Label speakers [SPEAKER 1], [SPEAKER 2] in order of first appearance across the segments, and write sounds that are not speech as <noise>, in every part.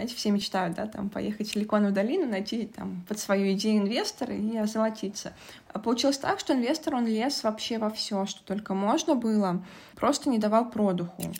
[SPEAKER 1] знаете, все мечтают, да, там, поехать в Силиконовую долину, найти там под свою идею инвестора и озолотиться. А получилось так, что инвестор, он лез вообще во все, что только можно было, просто не давал продуху.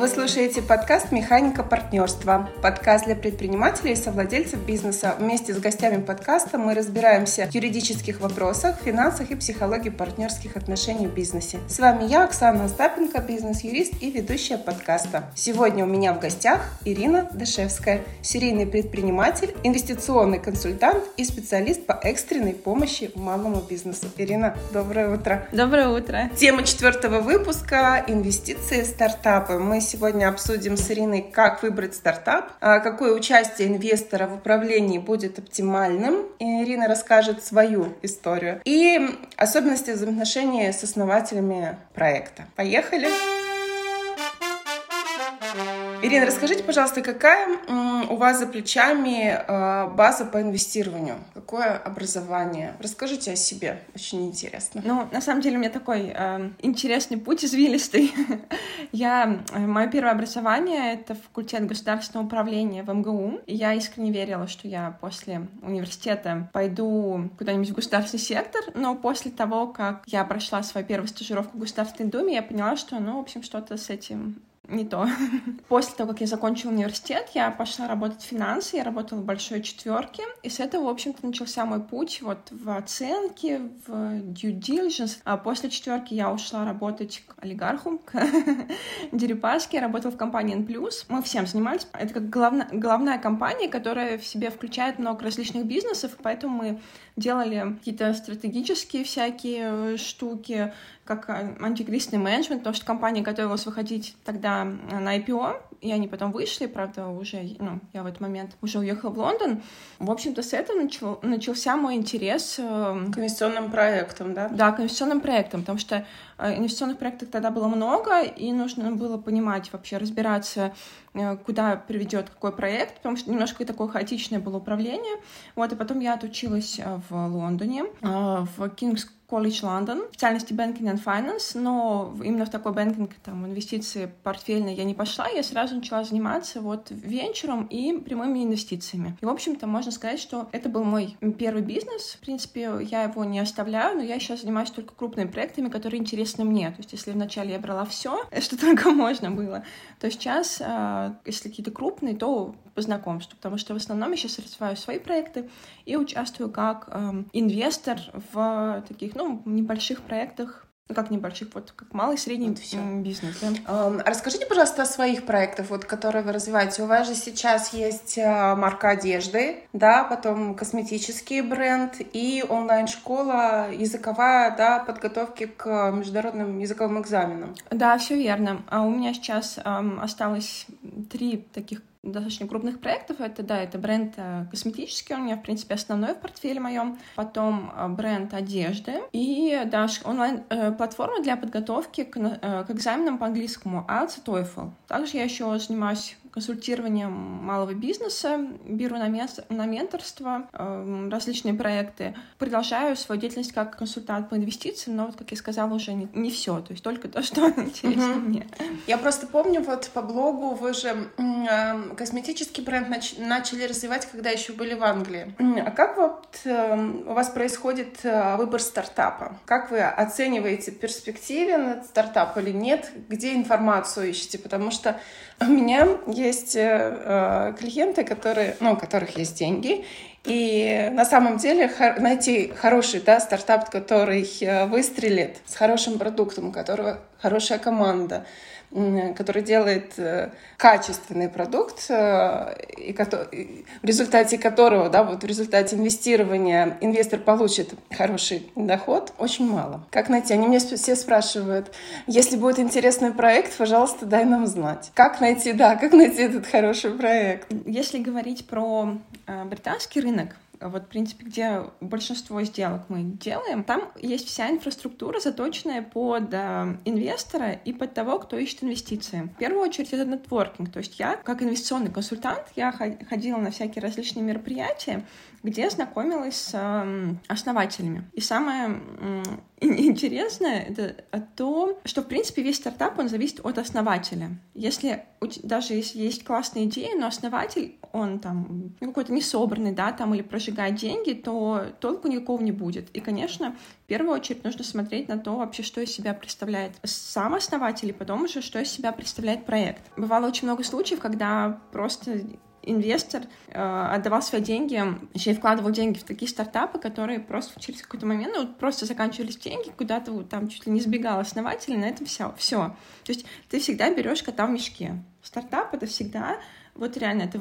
[SPEAKER 2] Вы слушаете подкаст «Механика партнерства». Подкаст для предпринимателей и совладельцев бизнеса. Вместе с гостями подкаста мы разбираемся в юридических вопросах, финансах и психологии партнерских отношений в бизнесе. С вами я, Оксана Остапенко, бизнес-юрист и ведущая подкаста. Сегодня у меня в гостях Ирина Дашевская, серийный предприниматель, инвестиционный консультант и специалист по экстренной помощи малому бизнесу. Ирина, доброе утро.
[SPEAKER 1] Доброе утро.
[SPEAKER 2] Тема четвертого выпуска – инвестиции, стартапы. Мы сегодня обсудим с Ириной, как выбрать стартап, а, какое участие инвестора в управлении будет оптимальным. И Ирина расскажет свою историю и особенности взаимоотношений с основателями проекта. Поехали! Ирина, расскажите, пожалуйста, какая у вас за плечами а, база по инвестированию? Какое образование? Расскажите о себе, очень интересно.
[SPEAKER 1] Ну, на самом деле у меня такой э, интересный путь извилистый. <laughs> Я, э, мое первое образование — это факультет государственного управления в МГУ. Я искренне верила, что я после университета пойду куда-нибудь в государственный сектор, но после того, как я прошла свою первую стажировку в Государственной Думе, я поняла, что, ну, в общем, что-то с этим не то. <laughs> После того, как я закончила университет, я пошла работать в финансы, я работала в большой четверке, и с этого, в общем-то, начался мой путь вот в оценке, в due diligence. А после четверки я ушла работать к олигарху, <laughs> к Дерипаске, я работала в компании N+. Мы всем занимались. Это как главная, главная компания, которая в себе включает много различных бизнесов, поэтому мы делали какие-то стратегические всякие штуки, как э, антикризисный менеджмент, потому что компания готовилась выходить тогда на IPO, и они потом вышли, правда, уже, ну, я в этот момент уже уехала в Лондон. В общем-то, с этого начал, начался мой интерес...
[SPEAKER 2] Э, к инвестиционным проектам, да?
[SPEAKER 1] Да, к инвестиционным проектам, потому что э, инвестиционных проектов тогда было много, и нужно было понимать, вообще разбираться, куда приведет какой проект, потому что немножко такое хаотичное было управление. Вот, и потом я отучилась в Лондоне, в King's College London, специальности Banking and Finance, но именно в такой банкинг, там, инвестиции портфельные я не пошла, я сразу начала заниматься вот венчуром и прямыми инвестициями. И, в общем-то, можно сказать, что это был мой первый бизнес. В принципе, я его не оставляю, но я сейчас занимаюсь только крупными проектами, которые интересны мне. То есть, если вначале я брала все, <laughs> что только можно было, то сейчас, а, если какие-то крупные, то по знакомству, потому что в основном я сейчас развиваю свои проекты и участвую как э, инвестор в таких, ну, небольших проектах, ну, как небольших, вот как малый средний вот все. бизнес. Да?
[SPEAKER 2] Расскажите, пожалуйста, о своих проектах, вот, которые вы развиваете. У вас же сейчас есть uh, марка одежды, да, потом косметический бренд и онлайн-школа языковая, да, подготовки к международным языковым экзаменам.
[SPEAKER 1] Да, все верно. А у меня сейчас осталось три таких достаточно крупных проектов. Это, да, это бренд э, косметический, он у меня, в принципе, основной в портфеле моем. Потом э, бренд одежды и, да, онлайн-платформа э, для подготовки к, к экзаменам по английскому IELTS и TOEFL. Также я еще занимаюсь консультированием малого бизнеса, беру на, место, на менторство э, различные проекты. Продолжаю свою деятельность как консультант по инвестициям, но, вот, как я сказала, уже не, не все, то есть только то, что <laughs> интересно mm-hmm. мне.
[SPEAKER 2] Я просто помню, вот по блогу вы же э, косметический бренд нач- начали развивать, когда еще были в Англии. А как вот э, у вас происходит э, выбор стартапа? Как вы оцениваете перспективе на стартап или нет? Где информацию ищете? Потому что у меня есть э, э, клиенты, которые, ну, у которых есть деньги, и на самом деле найти хороший да, стартап, который э, выстрелит с хорошим продуктом, у которого хорошая команда, который делает э, качественный продукт, э, и в результате которого, да, вот в результате инвестирования инвестор получит хороший доход, очень мало. Как найти? Они меня все спрашивают, если будет интересный проект, пожалуйста, дай нам знать. Как найти, да, как найти этот хороший проект?
[SPEAKER 1] Если говорить про э, британский рынок, вот, в принципе, где большинство сделок мы делаем, там есть вся инфраструктура, заточенная под э, инвестора и под того, кто ищет инвестиции. В первую очередь это нетворкинг, то есть я, как инвестиционный консультант, я ходила на всякие различные мероприятия, где знакомилась с э, основателями. И самое <laughs> интересное, это то, что, в принципе, весь стартап, он зависит от основателя. Если, даже если есть классная идея, но основатель, он там ну, какой-то несобранный, да, там, или прожигает деньги, то толку никакого не будет. И, конечно, в первую очередь нужно смотреть на то вообще, что из себя представляет сам основатель, и потом уже, что из себя представляет проект. Бывало очень много случаев, когда просто инвестор э, отдавал свои деньги, еще и вкладывал деньги в такие стартапы, которые просто через какой-то момент, ну, просто заканчивались деньги, куда-то вот там чуть ли не сбегал основатель, и на этом все. все. То есть ты всегда берешь кота в мешке. Стартап — это всегда, вот реально, это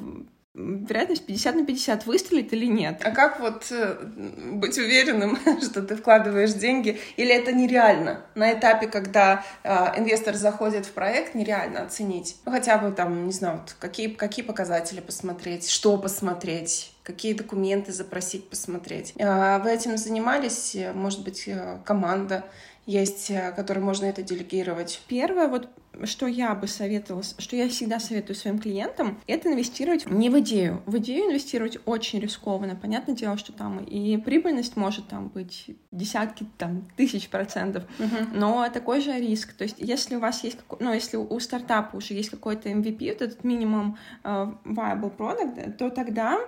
[SPEAKER 1] вероятность 50 на 50 выстрелит или нет.
[SPEAKER 2] А как вот э, быть уверенным, <laughs> что ты вкладываешь деньги, или это нереально? На этапе, когда э, инвестор заходит в проект, нереально оценить. Ну, хотя бы там, не знаю, вот, какие, какие показатели посмотреть, что посмотреть, какие документы запросить посмотреть. Э, вы этим занимались? Может быть, э, команда есть, э, которой можно это делегировать?
[SPEAKER 1] Первое, вот что я бы советовала, что я всегда советую своим клиентам, это инвестировать не в идею. В идею инвестировать очень рискованно. Понятное дело, что там и прибыльность может там быть десятки там, тысяч процентов, uh-huh. но такой же риск. То есть если у вас есть, ну, если у стартапа уже есть какой-то MVP, вот этот минимум uh, viable product, то тогда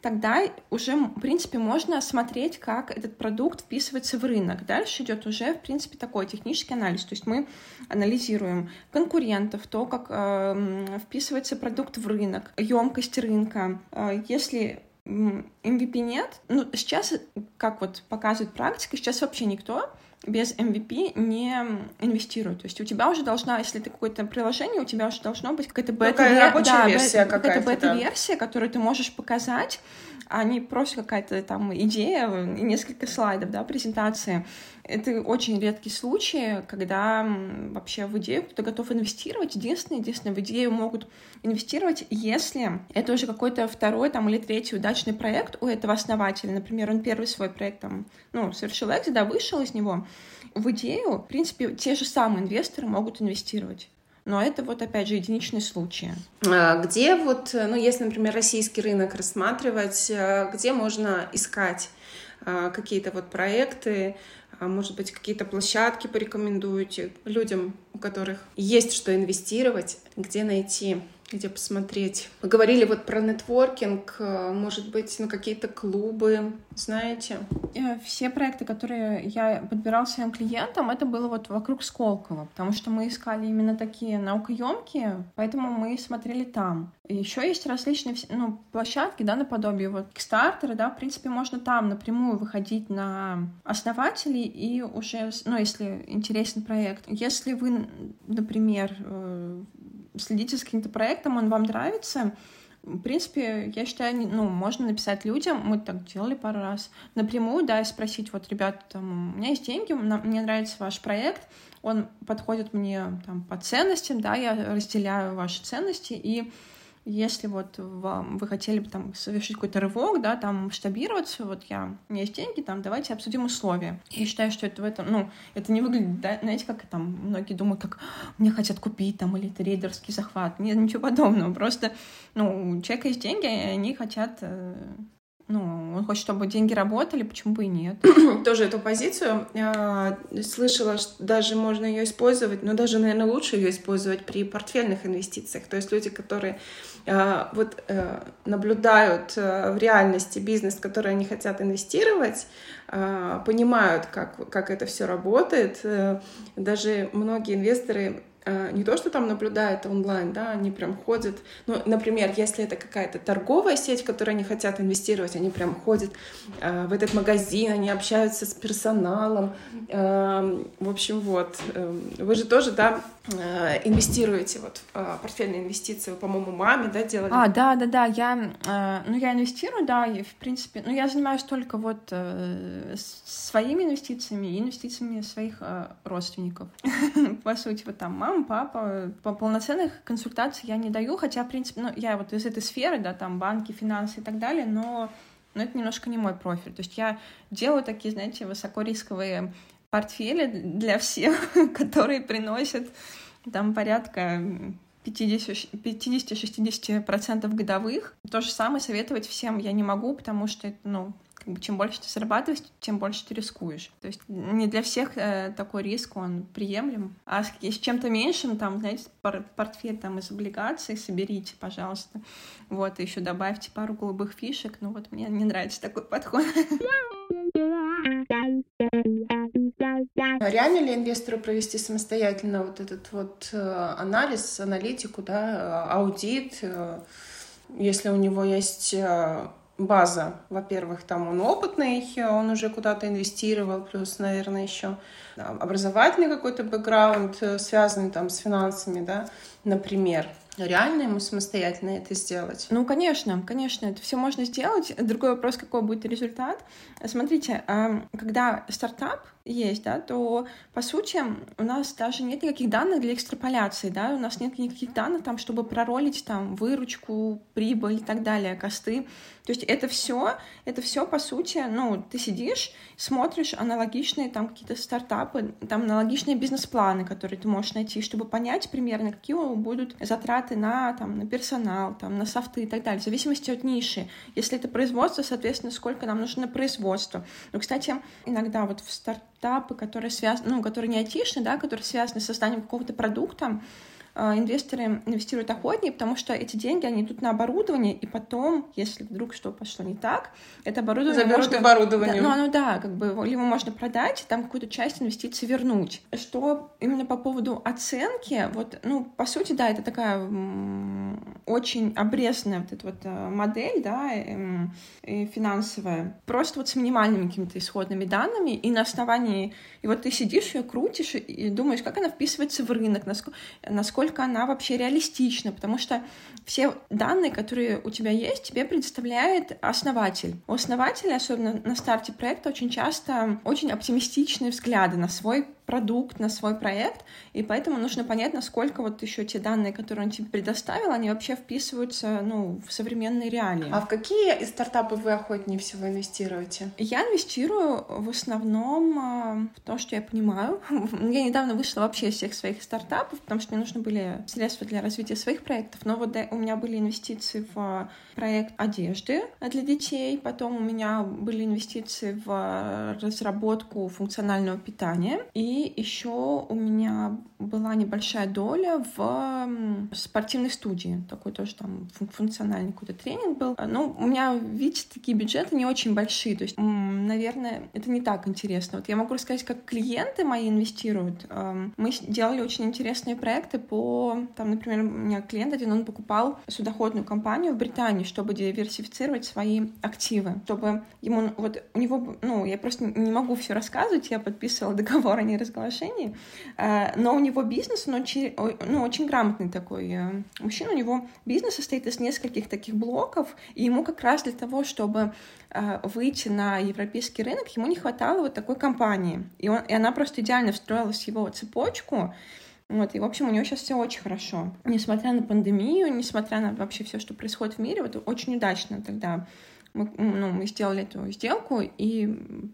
[SPEAKER 1] тогда уже, в принципе, можно смотреть, как этот продукт вписывается в рынок. Дальше идет уже, в принципе, такой технический анализ. То есть мы анализируем конкурентов, то, как э, вписывается продукт в рынок, емкость рынка. Э, если MVP нет, ну, сейчас, как вот показывает практика, сейчас вообще никто без MVP не инвестируют. То есть у тебя уже должна, если ты какое-то приложение, у тебя уже должно быть какая-то бета-версия, да,
[SPEAKER 2] версия какая-то,
[SPEAKER 1] бета-версия, да. которую ты можешь показать, а не просто какая-то там идея и несколько слайдов, да, презентации. Это очень редкий случай, когда вообще в идею кто-то готов инвестировать. Единственное, единственное, в идею могут инвестировать, если это уже какой-то второй там, или третий удачный проект у этого основателя. Например, он первый свой проект там, ну, совершил экзит, да, вышел из него. В идею, в принципе, те же самые инвесторы могут инвестировать. Но это вот, опять же, единичные случаи.
[SPEAKER 2] А где вот, ну, если, например, российский рынок рассматривать, э, где можно искать а, какие-то вот проекты, а может быть, какие-то площадки порекомендуете людям, у которых есть что инвестировать, где найти где посмотреть. Вы говорили вот про нетворкинг, э, может быть, ну какие-то клубы, знаете?
[SPEAKER 1] Э, все проекты, которые я подбирала своим клиентам, это было вот вокруг Сколково, потому что мы искали именно такие наукоемкие, поэтому мы смотрели там. Еще есть различные ну, площадки, да, наподобие вот Kickstarter, да, в принципе, можно там напрямую выходить на основателей и уже, ну, если интересен проект. Если вы, например, э, следите за каким-то проектом, он вам нравится, в принципе, я считаю, ну, можно написать людям, мы так делали пару раз, напрямую, да, и спросить, вот, ребята, там, у меня есть деньги, мне нравится ваш проект, он подходит мне там по ценностям, да, я разделяю ваши ценности, и если вот вам, вы хотели бы там совершить какой-то рывок, да, там масштабироваться, вот я, у меня есть деньги, там, давайте обсудим условия. Я считаю, что это в этом, ну, это не выглядит, да, знаете, как там многие думают, как мне хотят купить там, или это рейдерский захват. Нет, ничего <laughs> подобного. Просто, ну, у человека есть деньги, и они хотят э, ну, он хочет, чтобы деньги работали, почему бы и нет. <clears throat>
[SPEAKER 2] Тоже эту позицию э, слышала, что даже можно ее использовать, но даже, наверное, лучше ее использовать при портфельных инвестициях. То есть люди, которые вот э, наблюдают в реальности бизнес, в который они хотят инвестировать, понимают, как, как это все работает. Даже многие инвесторы Э, не то, что там наблюдают онлайн, да, они прям ходят. Ну, например, если это какая-то торговая сеть, в которой они хотят инвестировать, они прям ходят э, в этот магазин, они общаются с персоналом. Э, в общем, вот. Э, вы же тоже, да, э, инвестируете вот в портфельные инвестиции, по-моему, маме, да, делали?
[SPEAKER 1] А, да, да, да, я, э, ну, я инвестирую, да, и, в принципе, ну, я занимаюсь только вот э, своими инвестициями и инвестициями своих э, родственников. <laughs> По сути, вот там мама, папа. По полноценных консультаций я не даю, хотя, в принципе, ну, я вот из этой сферы, да, там банки, финансы и так далее, но, но это немножко не мой профиль. То есть я делаю такие, знаете, высокорисковые портфели для всех, <laughs> которые приносят там порядка 50-60% годовых. То же самое советовать всем я не могу, потому что это, ну, как бы, чем больше ты зарабатываешь, тем больше ты рискуешь. То есть не для всех э, такой риск, он приемлем. А с, с чем-то меньшим, там, знаете, пор портфель там из облигаций соберите, пожалуйста. Вот, и еще добавьте пару голубых фишек. Ну вот мне не нравится такой подход.
[SPEAKER 2] Реально ли инвестору провести самостоятельно вот этот вот э, анализ, аналитику, да, э, аудит, э, если у него есть база, во-первых, там он опытный, он уже куда-то инвестировал, плюс, наверное, еще образовательный какой-то бэкграунд, связанный там с финансами, да, например. Реально ему самостоятельно это сделать?
[SPEAKER 1] Ну, конечно, конечно, это все можно сделать. Другой вопрос, какой будет результат. Смотрите, когда стартап есть, да, то, по сути, у нас даже нет никаких данных для экстраполяции, да, у нас нет никаких данных там, чтобы проролить там выручку, прибыль и так далее, косты. То есть это все, это все по сути, ну, ты сидишь, смотришь аналогичные там какие-то стартапы, там аналогичные бизнес-планы, которые ты можешь найти, чтобы понять примерно, какие будут затраты на, там, на персонал, там, на софты и так далее, в зависимости от ниши. Если это производство, соответственно, сколько нам нужно на производство. Но, кстати, иногда вот в старт стартапы, которые связаны, ну, которые не айтишные, да, которые связаны с созданием какого-то продукта, инвесторы инвестируют охотнее, потому что эти деньги, они идут на оборудование, и потом, если вдруг что пошло не так, это оборудование...
[SPEAKER 2] Заберут можно... оборудование.
[SPEAKER 1] Да, ну, ну да, как бы его можно продать, там какую-то часть инвестиций вернуть. Что именно по поводу оценки, вот, ну, по сути, да, это такая очень обрезанная вот эта вот э, модель, да, эм, финансовая, просто вот с минимальными какими-то исходными данными, и на основании, и вот ты сидишь ее крутишь и думаешь, как она вписывается в рынок, насколько, насколько она вообще реалистична, потому что все данные, которые у тебя есть, тебе предоставляет основатель. У основателя, особенно на старте проекта, очень часто очень оптимистичные взгляды на свой продукт, на свой проект, и поэтому нужно понять, насколько вот еще те данные, которые он тебе предоставил, они вообще вписываются, ну, в современные реалии.
[SPEAKER 2] А в какие стартапы вы охотнее всего инвестируете?
[SPEAKER 1] Я инвестирую в основном а, в то, что я понимаю. <laughs> я недавно вышла вообще из всех своих стартапов, потому что мне нужны были средства для развития своих проектов, но вот у меня были инвестиции в проект одежды для детей, потом у меня были инвестиции в разработку функционального питания, и еще у меня была небольшая доля в спортивной студии. Такой тоже там функциональный какой-то тренинг был. Ну, у меня, видите, такие бюджеты не очень большие. То есть, наверное, это не так интересно. Вот я могу рассказать, как клиенты мои инвестируют. Эм, мы делали очень интересные проекты по... Там, например, у меня клиент один, он покупал судоходную компанию в Британии, чтобы диверсифицировать свои активы. Чтобы ему... Вот у него... Ну, я просто не могу все рассказывать. Я подписывала <laughs> договор о неразглашении. Э, но у него бизнес, он очень, ну, очень грамотный такой э, мужчина, у него бизнес состоит из нескольких таких блоков, и ему как раз для того, чтобы э, выйти на европейский рынок, ему не хватало вот такой компании. И, он, и она просто идеально встроилась в его цепочку, вот, и, в общем, у него сейчас все очень хорошо. Несмотря на пандемию, несмотря на вообще все, что происходит в мире, вот очень удачно тогда мы, ну, мы сделали эту сделку, и,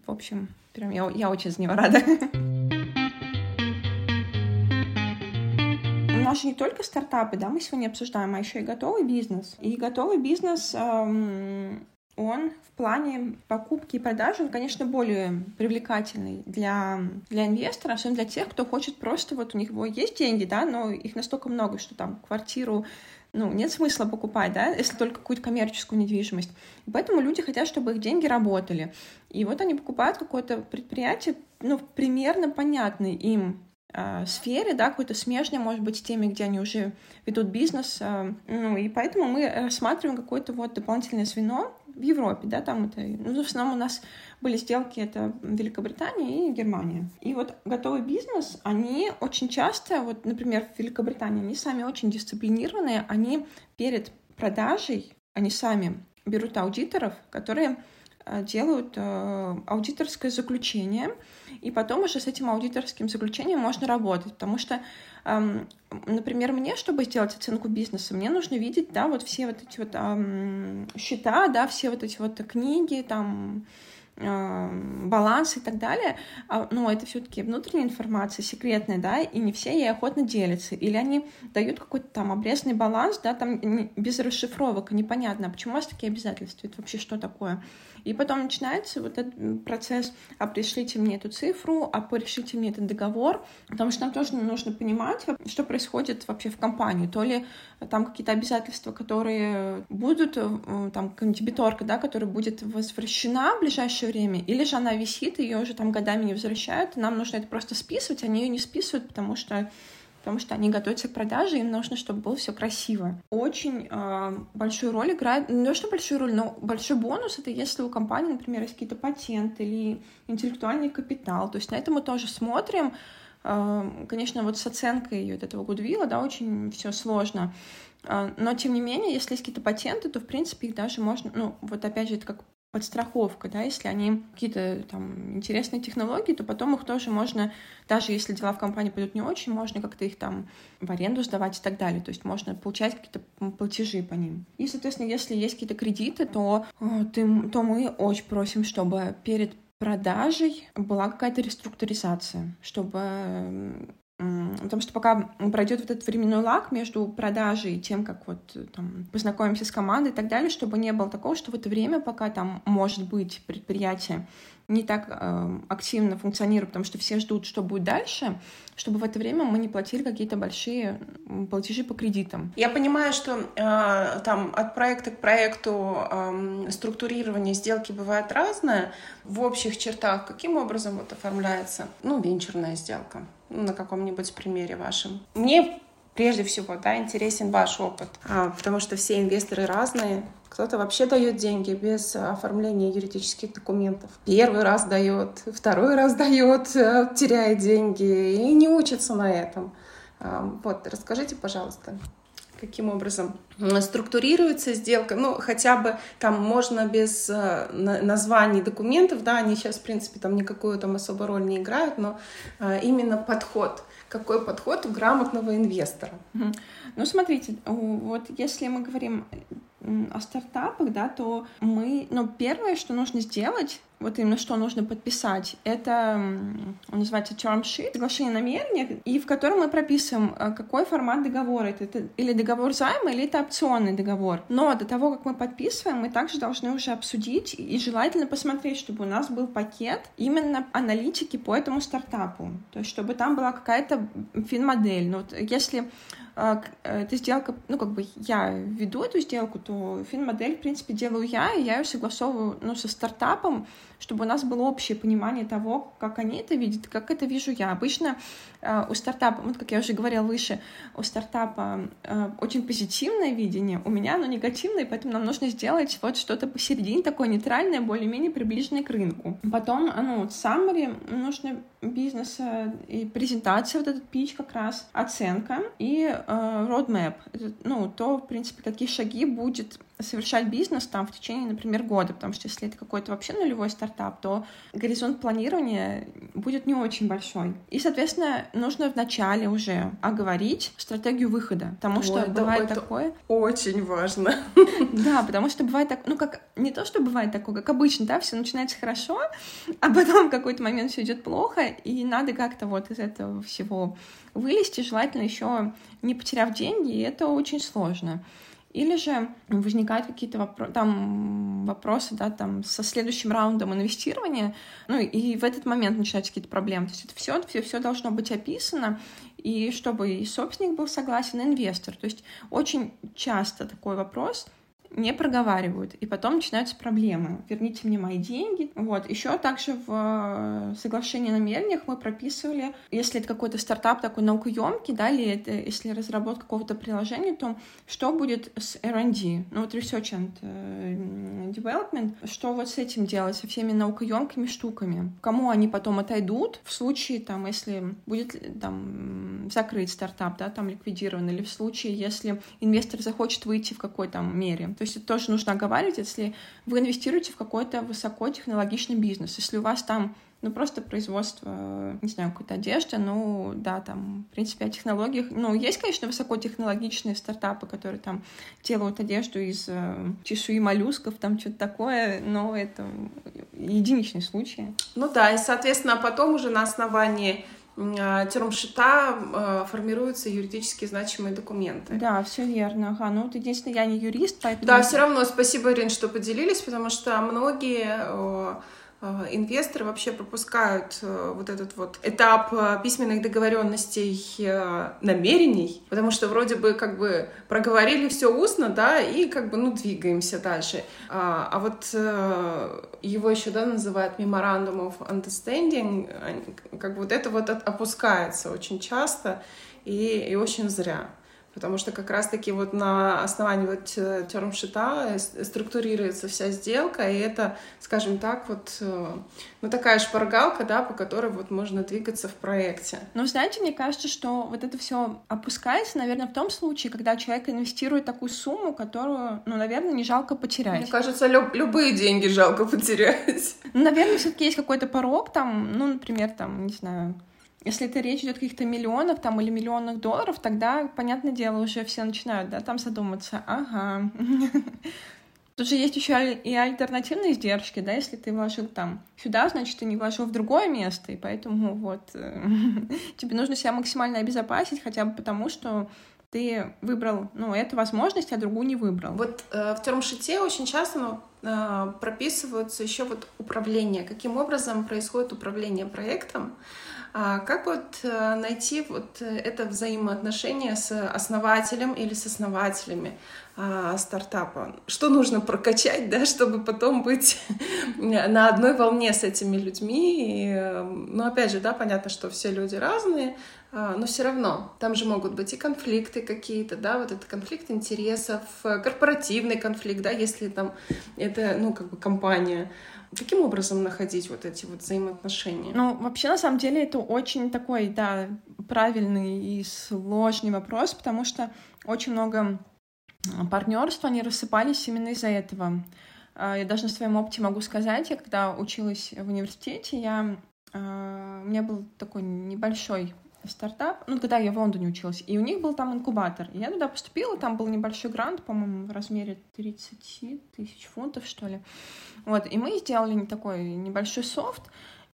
[SPEAKER 1] в общем, прям я, я очень за него рада. нас же не только стартапы, да, мы сегодня обсуждаем, а еще и готовый бизнес. И готовый бизнес, эм, он в плане покупки и продажи, он, конечно, более привлекательный для, для инвестора, особенно для тех, кто хочет просто, вот у них есть деньги, да, но их настолько много, что там квартиру ну, нет смысла покупать, да, если только какую-то коммерческую недвижимость. И поэтому люди хотят, чтобы их деньги работали. И вот они покупают какое-то предприятие, ну, примерно понятный им э, сфере, да, какой-то смежной, может быть, с теми, где они уже ведут бизнес. Э, ну, и поэтому мы рассматриваем какое-то вот дополнительное звено в Европе, да, там это, ну, в основном у нас были сделки, это Великобритания и Германия. И вот готовый бизнес, они очень часто, вот, например, в Великобритании, они сами очень дисциплинированные, они перед продажей, они сами берут аудиторов, которые Э, делают э, аудиторское заключение, и потом уже с этим аудиторским заключением можно работать, потому что, эм, например, мне, чтобы сделать оценку бизнеса, мне нужно видеть, да, вот все вот эти вот эм, счета, да, все вот эти вот книги, там, баланс и так далее, а, ну, это все таки внутренняя информация, секретная, да, и не все ей охотно делятся. Или они дают какой-то там обрезанный баланс, да, там без расшифровок, непонятно, а почему у вас такие обязательства, это вообще что такое? И потом начинается вот этот процесс, а пришлите мне эту цифру, а пришлите мне этот договор, потому что нам тоже нужно понимать, что происходит вообще в компании. То ли там какие-то обязательства, которые будут, э, там, дебиторка, да, которая будет возвращена в ближайшее время, или же она висит, ее уже там годами не возвращают, нам нужно это просто списывать, они ее не списывают, потому что потому что они готовятся к продаже, им нужно, чтобы было все красиво. Очень э, большую роль играет, не то что большую роль, но большой бонус это если у компании, например, есть какие-то патенты или интеллектуальный капитал. То есть на это мы тоже смотрим. Э, конечно, вот с оценкой вот этого гудвилла, да, очень все сложно. Но, тем не менее, если есть какие-то патенты, то, в принципе, их даже можно... Ну, вот опять же, это как подстраховка, да, если они какие-то там интересные технологии, то потом их тоже можно, даже если дела в компании пойдут не очень, можно как-то их там в аренду сдавать и так далее, то есть можно получать какие-то платежи по ним. И, соответственно, если есть какие-то кредиты, то, э, то мы очень просим, чтобы перед продажей была какая-то реструктуризация, чтобы Потому что пока пройдет вот этот временной лак между продажей и тем, как вот э, там познакомимся с командой и так далее, чтобы не было такого, что в это время, пока там может быть предприятие не так э, активно функционирует, потому что все ждут, что будет дальше, чтобы в это время мы не платили какие-то большие платежи по кредитам.
[SPEAKER 2] Я понимаю, что э, там от проекта к проекту э, структурирование сделки бывает разное. В общих чертах каким образом вот оформляется, ну, венчурная сделка? На каком-нибудь примере вашем. Мне прежде всего, да, интересен ваш опыт, а, потому что все инвесторы разные. Кто-то вообще дает деньги без оформления юридических документов. Первый раз дает, второй раз дает, э, теряет деньги и не учится на этом. А, вот, расскажите, пожалуйста каким образом структурируется сделка. Ну, хотя бы там можно без э, названий документов, да, они сейчас, в принципе, там никакую там особо роль не играют, но э, именно подход. Какой подход у грамотного инвестора?
[SPEAKER 1] Ну, смотрите, вот если мы говорим о стартапах, да, то мы, ну, первое, что нужно сделать, вот именно что нужно подписать, это, он называется term sheet, соглашение намерений, и в котором мы прописываем, э, какой формат договора. Это, это или договор займа, или это опционный договор. Но до того, как мы подписываем, мы также должны уже обсудить и желательно посмотреть, чтобы у нас был пакет именно аналитики по этому стартапу. То есть, чтобы там была какая-то фин-модель. Ну, вот если а, э, эта сделка, ну, как бы я веду эту сделку, то фин-модель, в принципе, делаю я, и я ее согласовываю, ну, со стартапом, чтобы у нас было общее понимание того, как они это видят, как это вижу я. Обычно э, у стартапа, вот как я уже говорила выше, у стартапа э, очень позитивное видение, у меня оно негативное, поэтому нам нужно сделать вот что-то посередине, такое нейтральное, более-менее приближенное к рынку. Потом, ну, вот summary, нужно бизнеса и презентация, вот этот пич как раз, оценка и э, roadmap. Это, ну, то, в принципе, какие шаги будет совершать бизнес там в течение, например, года, потому что если это какой-то вообще нулевой стартап, то горизонт планирования будет не очень большой. И, соответственно, нужно вначале уже оговорить стратегию выхода, потому что Ой, бывает это такое...
[SPEAKER 2] Очень важно. <laughs>
[SPEAKER 1] Да, потому что бывает так, ну как, не то, что бывает такое, как обычно, да, все начинается хорошо, <laughs> а потом в какой-то момент все идет плохо, и надо как-то вот из этого всего вылезти, желательно еще не потеряв деньги, и это очень сложно. Или же возникают какие-то вопро- там вопросы, да, там со следующим раундом инвестирования, ну и в этот момент начинаются какие-то проблемы. То есть это все, все, все должно быть описано, и чтобы и собственник был согласен, и инвестор. То есть очень часто такой вопрос — не проговаривают, и потом начинаются проблемы. Верните мне мои деньги. Вот. Еще также в э, соглашении о намерениях мы прописывали, если это какой-то стартап такой наукоемкий, да, или это, если разработка какого-то приложения, то что будет с R&D, ну вот Research and э, Development, что вот с этим делать, со всеми наукоемкими штуками, кому они потом отойдут в случае, там, если будет там закрыть стартап, да, там ликвидирован, или в случае, если инвестор захочет выйти в какой то мере. То есть это тоже нужно оговаривать, если вы инвестируете в какой-то высокотехнологичный бизнес. Если у вас там ну, просто производство, не знаю, какой-то одежды, ну, да, там, в принципе, о технологиях. Ну, есть, конечно, высокотехнологичные стартапы, которые там делают одежду из э, чешуи моллюсков, там что-то такое, но это единичный случай.
[SPEAKER 2] Ну да, и, соответственно, потом уже на основании термшита э, формируются юридически значимые документы.
[SPEAKER 1] Да, все верно. Ага, ну вот единственное, я не юрист, поэтому...
[SPEAKER 2] Да, все равно спасибо, Ирин, что поделились, потому что многие инвесторы вообще пропускают э, вот этот вот этап э, письменных договоренностей намерений, потому что вроде бы как бы проговорили все устно, да, и как бы, ну, двигаемся дальше. А, а вот его еще, да, называют memorandum of understanding, как бы вот это вот опускается очень часто и, и очень зря потому что как раз-таки вот на основании вот э, термшита структурируется вся сделка, и это, скажем так, вот, э, ну, такая шпаргалка, да, по которой вот можно двигаться в проекте.
[SPEAKER 1] Ну, знаете, мне кажется, что вот это все опускается, наверное, в том случае, когда человек инвестирует такую сумму, которую, ну, наверное, не жалко потерять.
[SPEAKER 2] Мне кажется, люб любые деньги жалко потерять.
[SPEAKER 1] Ну, наверное, все-таки есть какой-то порог, там, ну, например, там, не знаю, если это речь идет о каких-то миллионах там или миллионах долларов, тогда, понятное дело, уже все начинают, да, там задуматься, ага. <laughs> Тут же есть еще и альтернативные издержки, да, если ты вложил там сюда, значит, ты не вложил в другое место, и поэтому вот э, <laughs> тебе нужно себя максимально обезопасить, хотя бы потому, что ты выбрал, ну, эту возможность, а другую не выбрал.
[SPEAKER 2] Вот э, в термшите очень часто э, прописываются еще вот управление, каким образом происходит управление проектом, а как вот э, найти вот это взаимоотношение с основателем или с основателями а, стартапа? Что нужно прокачать, <laughs> да, чтобы потом быть <laughs> на одной волне с этими людьми? И, ну, опять же, да, понятно, что все люди разные, а, но все равно там же могут быть и конфликты какие-то, да, вот этот конфликт интересов, корпоративный конфликт, да, если там это, ну, как бы компания. Каким образом находить вот эти вот взаимоотношения?
[SPEAKER 1] Ну, вообще, на самом деле, это очень такой, да, правильный и сложный вопрос, потому что очень много партнерств, они рассыпались именно из-за этого. А, я даже на своем опыте могу сказать, я когда училась в университете, я, а, у меня был такой небольшой стартап, ну, когда я в Лондоне училась, и у них был там инкубатор. Я туда поступила, там был небольшой грант, по-моему, в размере 30 тысяч фунтов, что ли. Вот, и мы сделали такой небольшой софт,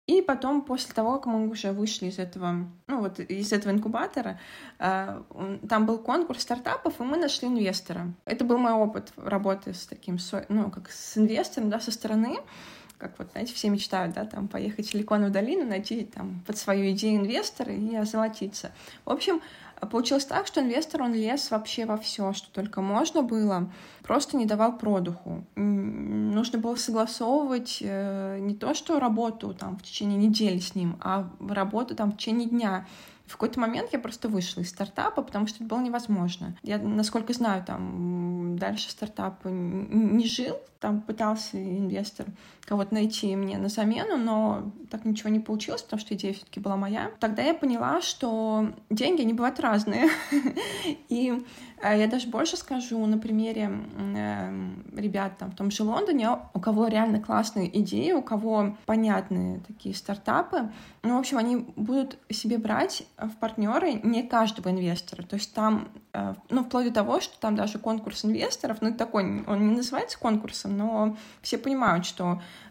[SPEAKER 1] и потом, после того, как мы уже вышли из этого, ну вот из этого инкубатора, э, там был конкурс стартапов, и мы нашли инвестора. Это был мой опыт работы с таким, ну, как с инвестором, да, со стороны как вот, знаете, все мечтают, да, там, поехать в Силиконовую долину, найти там под свою идею инвестора и озолотиться. В общем, получилось так, что инвестор, он лез вообще во все, что только можно было, просто не давал продуху. Нужно было согласовывать э, не то, что работу там в течение недели с ним, а работу там в течение дня. В какой-то момент я просто вышла из стартапа, потому что это было невозможно. Я, насколько знаю, там дальше стартап не жил, там пытался инвестор кого-то найти мне на замену, но так ничего не получилось, потому что идея все-таки была моя. Тогда я поняла, что деньги, они бывают разные. <laughs> И я даже больше скажу на примере эм, ребят там в том же Лондоне, у кого реально классные идеи, у кого понятные такие стартапы. Ну, в общем, они будут себе брать в партнеры не каждого инвестора. То есть там, э, ну, вплоть до того, что там даже конкурс инвесторов, ну, такой, он не называется конкурсом, но все понимают, что э,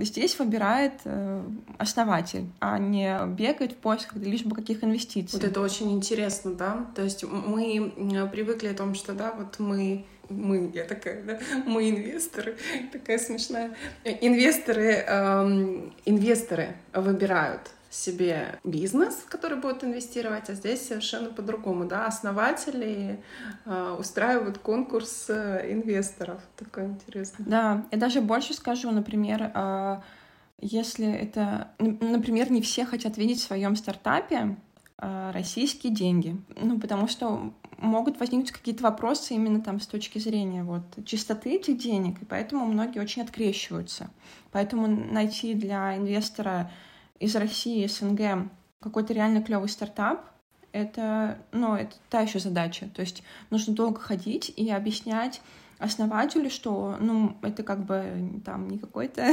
[SPEAKER 1] здесь выбирает э, основатель, а не бегает в поисках лишь бы каких инвестиций.
[SPEAKER 2] Вот это очень интересно, да? То есть мы привыкли о том, что, да, вот мы мы, я такая, да, <laughs> мы инвесторы, <laughs> такая смешная. Инвесторы, эм, инвесторы выбирают себе бизнес, который будет инвестировать, а здесь совершенно по-другому, да, основатели э, устраивают конкурс э, инвесторов, такое интересно.
[SPEAKER 1] Да, я даже больше скажу, например, э, если это, например, не все хотят видеть в своем стартапе э, российские деньги, ну, потому что могут возникнуть какие-то вопросы именно там с точки зрения вот чистоты этих денег, и поэтому многие очень открещиваются. Поэтому найти для инвестора из России, СНГ какой-то реально клевый стартап, это, ну, это та еще задача. То есть нужно долго ходить и объяснять основателю, что, ну, это как бы там не какой-то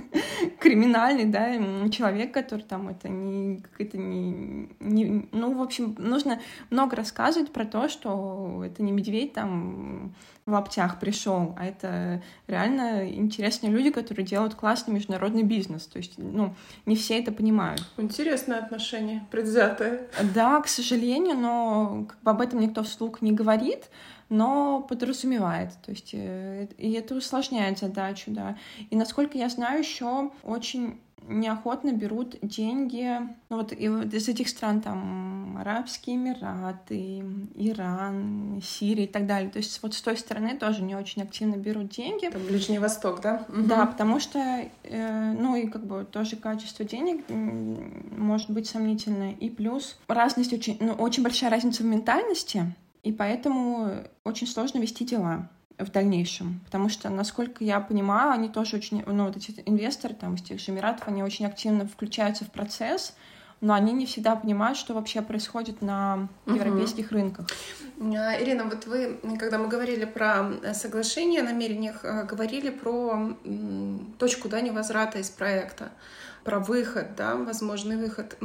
[SPEAKER 1] <laughs> криминальный, да, человек, который там это не, это не, не, ну, в общем, нужно много рассказывать про то, что это не медведь там в лаптях пришел, а это реально интересные люди, которые делают классный международный бизнес. То есть, ну, не все это понимают.
[SPEAKER 2] Интересное отношение, предвзятое.
[SPEAKER 1] Да, к сожалению, но как бы об этом никто вслух не говорит, но подразумевает. То есть, э, и это усложняет задачу, да. И насколько я знаю, еще очень неохотно берут деньги, ну вот, и вот из этих стран, там, Арабские Эмираты, Иран, Сирия и так далее. То есть вот с той стороны тоже не очень активно берут деньги.
[SPEAKER 2] Это Ближний Восток, да?
[SPEAKER 1] Да, потому что, э, ну и как бы тоже качество денег может быть сомнительное. И плюс разность очень, ну, очень большая разница в ментальности, и поэтому очень сложно вести дела в дальнейшем. Потому что, насколько я понимаю, они тоже очень, ну, вот эти инвесторы там из тех же Эмиратов, они очень активно включаются в процесс, но они не всегда понимают, что вообще происходит на европейских угу. рынках.
[SPEAKER 2] А, Ирина, вот вы, когда мы говорили про соглашение о намерениях, э, говорили про точку да, невозврата из проекта про выход, да, возможный выход.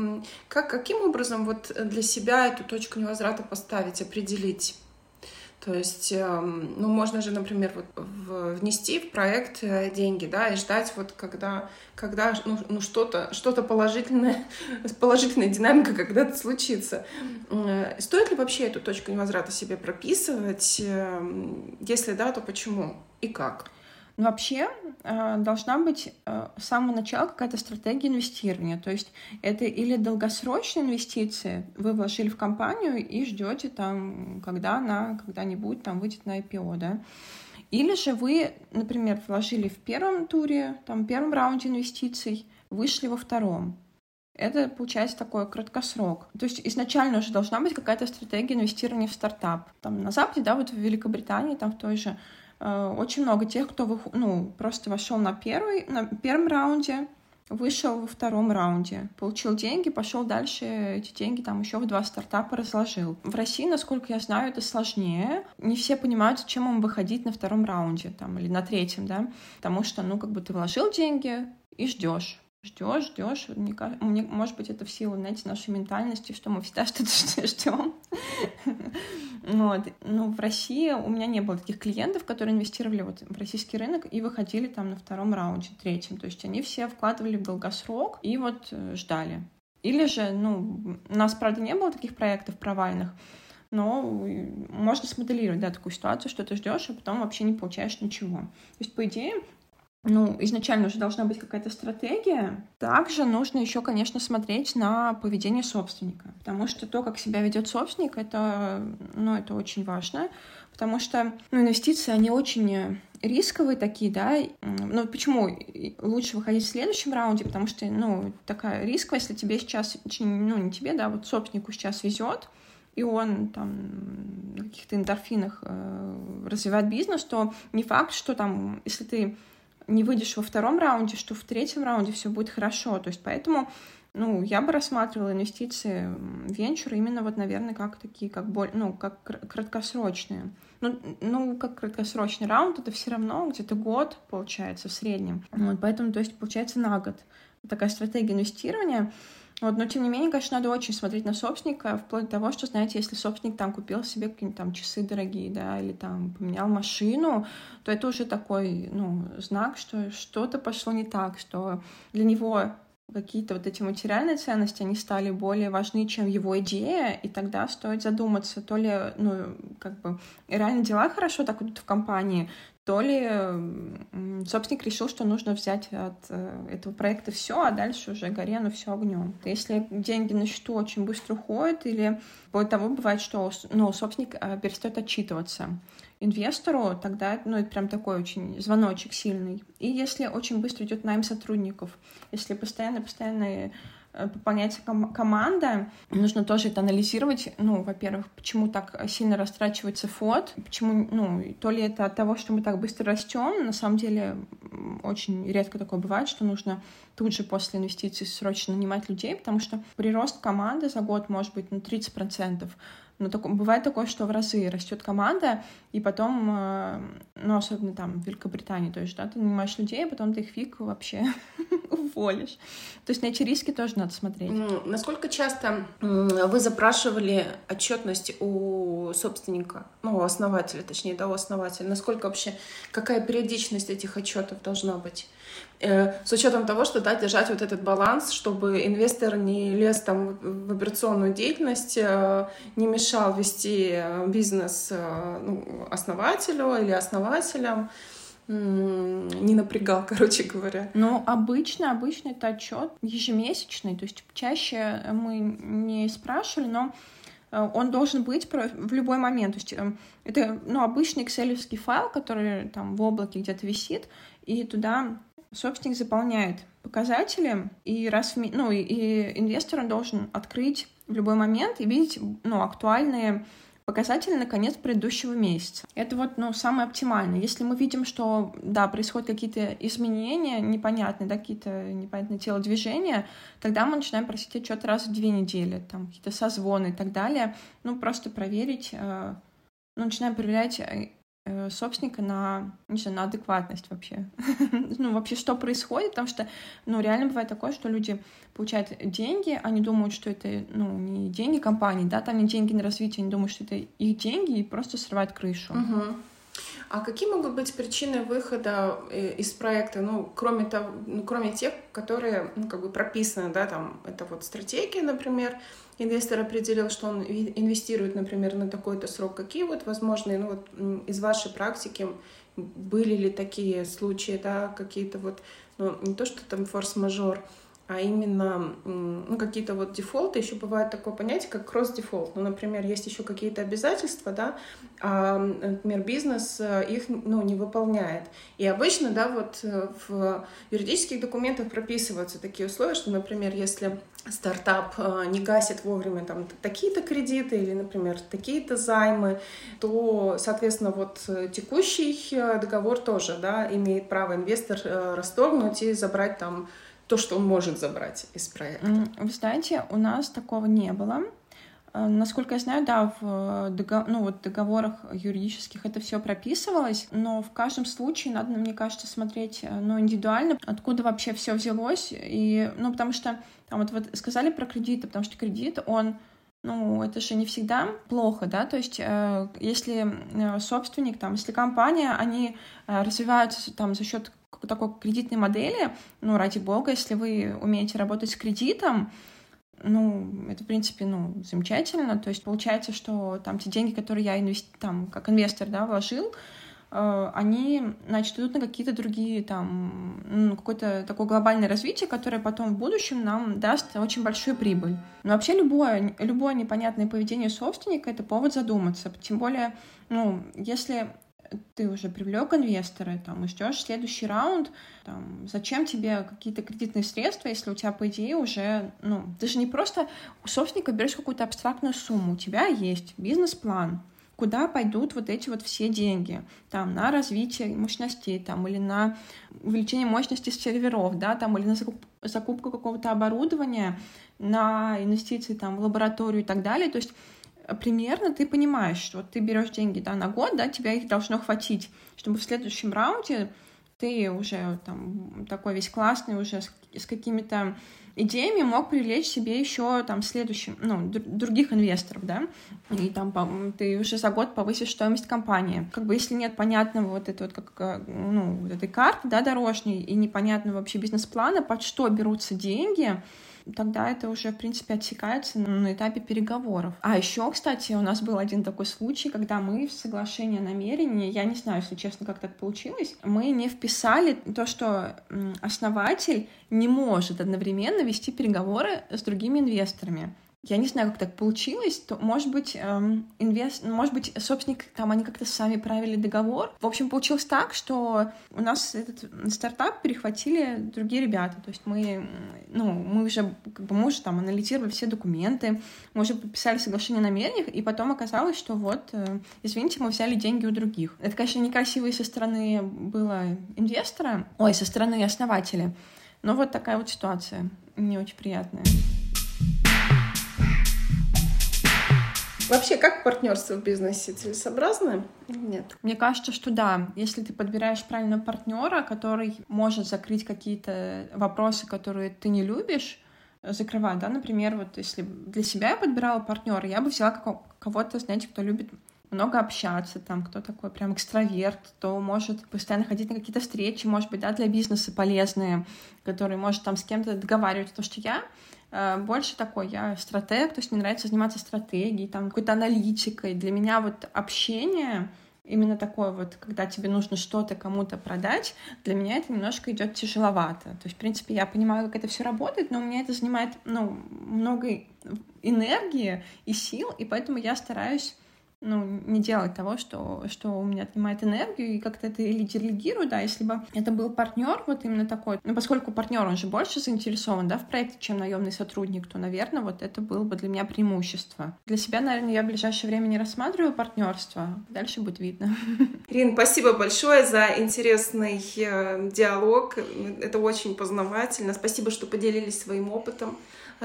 [SPEAKER 2] Как, каким образом вот для себя эту точку невозврата поставить, определить? То есть, эм, ну, можно же, например, вот внести в проект э, деньги, да, и ждать вот когда, когда ну, ну что-то, что-то положительное, <laughs> положительная динамика когда-то случится. Э, стоит ли вообще эту точку невозврата себе прописывать? Эм, если да, то почему и как?
[SPEAKER 1] Но вообще э, должна быть э, с самого начала какая-то стратегия инвестирования. То есть это или долгосрочные инвестиции, вы вложили в компанию и ждете там, когда она когда-нибудь там выйдет на IPO, да. Или же вы, например, вложили в первом туре, там, первом раунде инвестиций, вышли во втором. Это получается такой краткосрок. То есть изначально уже должна быть какая-то стратегия инвестирования в стартап. Там на Западе, да, вот в Великобритании, там в той же очень много тех, кто ну, просто вошел на, первый, на первом раунде, вышел во втором раунде, получил деньги, пошел дальше, эти деньги там еще в два стартапа разложил. В России, насколько я знаю, это сложнее. Не все понимают, зачем им выходить на втором раунде там, или на третьем, да, потому что, ну, как бы ты вложил деньги и ждешь ждешь, ждешь. Мне, мне, может быть, это в силу, знаете, нашей ментальности, что мы всегда <laughs> что-то ждем. <laughs> вот. Ну, в России у меня не было таких клиентов, которые инвестировали вот в российский рынок и выходили там на втором раунде, третьем. То есть они все вкладывали в долгосрок и вот э, ждали. Или же, ну, у нас, правда, не было таких проектов провальных, но можно смоделировать, да, такую ситуацию, что ты ждешь, а потом вообще не получаешь ничего. То есть, по идее, ну, изначально уже должна быть какая-то стратегия. Также нужно еще, конечно, смотреть на поведение собственника, потому что то, как себя ведет собственник, это, ну, это очень важно, потому что ну, инвестиции, они очень рисковые такие, да, ну, почему лучше выходить в следующем раунде, потому что, ну, такая рисковая, если тебе сейчас, ну, не тебе, да, вот собственнику сейчас везет, и он там на каких-то эндорфинах э, развивает бизнес, то не факт, что там, если ты не выйдешь во втором раунде, что в третьем раунде все будет хорошо. То есть поэтому ну, я бы рассматривала инвестиции в венчур именно вот, наверное, как такие, как боль, ну, как краткосрочные. Ну, ну, как краткосрочный раунд, это все равно где-то год, получается, в среднем. Вот, поэтому, то есть, получается, на год. Такая стратегия инвестирования. Вот, но тем не менее, конечно, надо очень смотреть на собственника, вплоть до того, что, знаете, если собственник там купил себе какие-нибудь там часы дорогие, да, или там поменял машину, то это уже такой, ну, знак, что что-то пошло не так, что для него какие-то вот эти материальные ценности, они стали более важны, чем его идея, и тогда стоит задуматься, то ли, ну, как бы, реально дела хорошо так идут в компании, то ли собственник решил, что нужно взять от э, этого проекта все, а дальше уже горе оно все огнем. Если деньги на счету очень быстро уходят, или более того, бывает, что ну, собственник э, перестает отчитываться инвестору, тогда ну, это прям такой очень звоночек сильный. И если очень быстро идет найм сотрудников, если постоянно-постоянно пополняется ком- команда, нужно тоже это анализировать. Ну, во-первых, почему так сильно растрачивается фот, почему, ну, то ли это от того, что мы так быстро растем, на самом деле очень редко такое бывает, что нужно тут же после инвестиций срочно нанимать людей, потому что прирост команды за год может быть ну, 30%, Но так, бывает такое, что в разы растет команда, и потом, э, ну, особенно там в Великобритании, то есть, да, ты нанимаешь людей, а потом ты их фиг вообще <laughs> уволишь. То есть на эти риски тоже надо смотреть.
[SPEAKER 2] Насколько часто вы запрашивали отчетность у собственника, ну, у основателя, точнее, да, у основателя? Насколько вообще, какая периодичность этих отчетов должна быть? Э, с учетом того, что да, держать вот этот баланс, чтобы инвестор не лез там в операционную деятельность, э, не мешал вести э, бизнес ну, основателю или основателям, не напрягал, <laughs> короче говоря.
[SPEAKER 1] Ну, обычно, обычно это отчет ежемесячный, то есть чаще мы не спрашивали, но он должен быть в любой момент. То есть это ну, обычный excel файл, который там в облаке где-то висит, и туда собственник заполняет показатели, и раз в, ну, и, и инвестор должен открыть в любой момент и видеть ну, актуальные показатели на конец предыдущего месяца. Это вот, ну, самое оптимальное. Если мы видим, что, да, происходят какие-то изменения непонятные, да, какие-то непонятные телодвижения, тогда мы начинаем просить отчет раз в две недели, там, какие-то созвоны и так далее. Ну, просто проверить, э, ну, начинаем проверять э, собственника на, не знаю, на адекватность вообще. <laughs> ну, вообще, что происходит, потому что, ну, реально бывает такое, что люди получают деньги, они думают, что это, ну, не деньги компании, да, там не деньги на развитие, они думают, что это их деньги и просто срывают крышу.
[SPEAKER 2] Uh-huh. А какие могут быть причины выхода э, из проекта, ну, кроме того, ну, кроме тех, которые, ну, как бы прописаны, да, там, это вот стратегия, например, инвестор определил, что он инвестирует, например, на такой-то срок, какие вот возможные, ну вот из вашей практики были ли такие случаи, да, какие-то вот, ну не то, что там форс-мажор, а именно ну, какие-то вот дефолты. Еще бывает такое понятие, как кросс-дефолт. Ну, например, есть еще какие-то обязательства, да, а, например, бизнес э, их ну, не выполняет. И обычно, да, вот э, в юридических документах прописываются такие условия, что, например, если стартап э, не гасит вовремя там такие-то кредиты или, например, такие-то займы, то, соответственно, вот текущий договор тоже, да, имеет право инвестор расторгнуть и забрать там то, что он может забрать из проекта?
[SPEAKER 1] Вы знаете, у нас такого не было. Э, насколько я знаю, да, в договор, ну, вот договорах юридических это все прописывалось, но в каждом случае надо, мне кажется, смотреть э, ну, индивидуально, откуда вообще все взялось. И, ну, потому что там вот, вот сказали про кредиты, потому что кредит, он ну, это же не всегда плохо, да, то есть э, если э, собственник, там, если компания, они э, развиваются там за счет такой кредитной модели, ну, ради бога, если вы умеете работать с кредитом, ну, это, в принципе, ну, замечательно. То есть получается, что там те деньги, которые я инвести... там, как инвестор, да, вложил, э, они, значит, идут на какие-то другие, там, ну, какое-то такое глобальное развитие, которое потом в будущем нам даст очень большую прибыль. Но вообще любое, любое непонятное поведение собственника — это повод задуматься. Тем более, ну, если ты уже привлек инвестора, там, и ждешь следующий раунд, там, зачем тебе какие-то кредитные средства, если у тебя, по идее, уже, ну, ты же не просто у собственника берешь какую-то абстрактную сумму, у тебя есть бизнес-план, куда пойдут вот эти вот все деньги, там, на развитие мощностей, там, или на увеличение мощности серверов, да, там, или на закуп закупку какого-то оборудования, на инвестиции, там, в лабораторию и так далее, то есть примерно ты понимаешь, что вот ты берешь деньги да, на год, да, тебя их должно хватить, чтобы в следующем раунде ты уже там такой весь классный, уже с, с какими-то идеями мог привлечь себе еще там следующим, ну, других инвесторов, да, и там ты уже за год повысишь стоимость компании. Как бы если нет понятного вот этой вот, как, э, ну, вот этой карты, да, дорожной, и непонятного вообще бизнес-плана, под что берутся деньги, тогда это уже, в принципе, отсекается на этапе переговоров. А еще, кстати, у нас был один такой случай, когда мы в соглашение намерения, я не знаю, если честно, как так получилось, мы не вписали то, что основатель не может одновременно вести переговоры с другими инвесторами. Я не знаю, как так получилось, то, может быть, эм, инвест... может быть, собственник, там, они как-то сами правили договор. В общем, получилось так, что у нас этот стартап перехватили другие ребята. То есть мы, ну, мы уже, как бы, мы уже там анализировали все документы, мы уже подписали соглашение о намерениях, и потом оказалось, что вот, э, извините, мы взяли деньги у других. Это, конечно, некрасиво и со стороны было инвестора, ой, со стороны основателя. Но вот такая вот ситуация не очень приятная.
[SPEAKER 2] Вообще, как партнерство в бизнесе целесообразно? Нет.
[SPEAKER 1] Мне кажется, что да. Если ты подбираешь правильного партнера, который может закрыть какие-то вопросы, которые ты не любишь, закрывать, да, например, вот если для себя я подбирала партнера, я бы взяла кого-то, знаете, кто любит много общаться, там, кто такой прям экстраверт, кто может постоянно ходить на какие-то встречи, может быть, да, для бизнеса полезные, который может там с кем-то договариваться, потому что я больше такой, я стратег, то есть мне нравится заниматься стратегией, там, какой-то аналитикой. Для меня вот общение именно такое вот, когда тебе нужно что-то кому-то продать, для меня это немножко идет тяжеловато. То есть, в принципе, я понимаю, как это все работает, но у меня это занимает, ну, много энергии и сил, и поэтому я стараюсь ну, не делать того, что, что у меня отнимает энергию, и как-то это или делегирую, да, если бы это был партнер вот именно такой, ну, поскольку партнер, он же больше заинтересован, да, в проекте, чем наемный сотрудник, то, наверное, вот это было бы для меня преимущество. Для себя, наверное, я в ближайшее время не рассматриваю партнерство, дальше будет видно. <laughs>
[SPEAKER 2] Рин, спасибо большое за интересный э, диалог, это очень познавательно, спасибо, что поделились своим опытом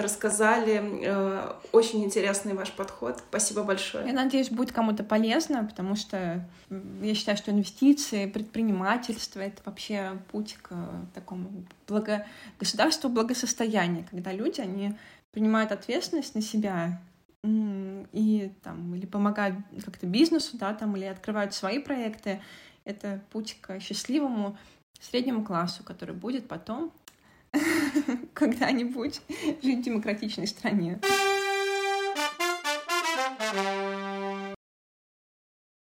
[SPEAKER 2] рассказали. Э, очень интересный ваш подход. Спасибо большое.
[SPEAKER 1] Я надеюсь, будет кому-то полезно, потому что я считаю, что инвестиции, предпринимательство — это вообще путь к такому благо... государству благосостояния, когда люди, они принимают ответственность на себя и там или помогают как-то бизнесу, да, там, или открывают свои проекты. Это путь к счастливому среднему классу, который будет потом <laughs> когда-нибудь жить в демократичной стране.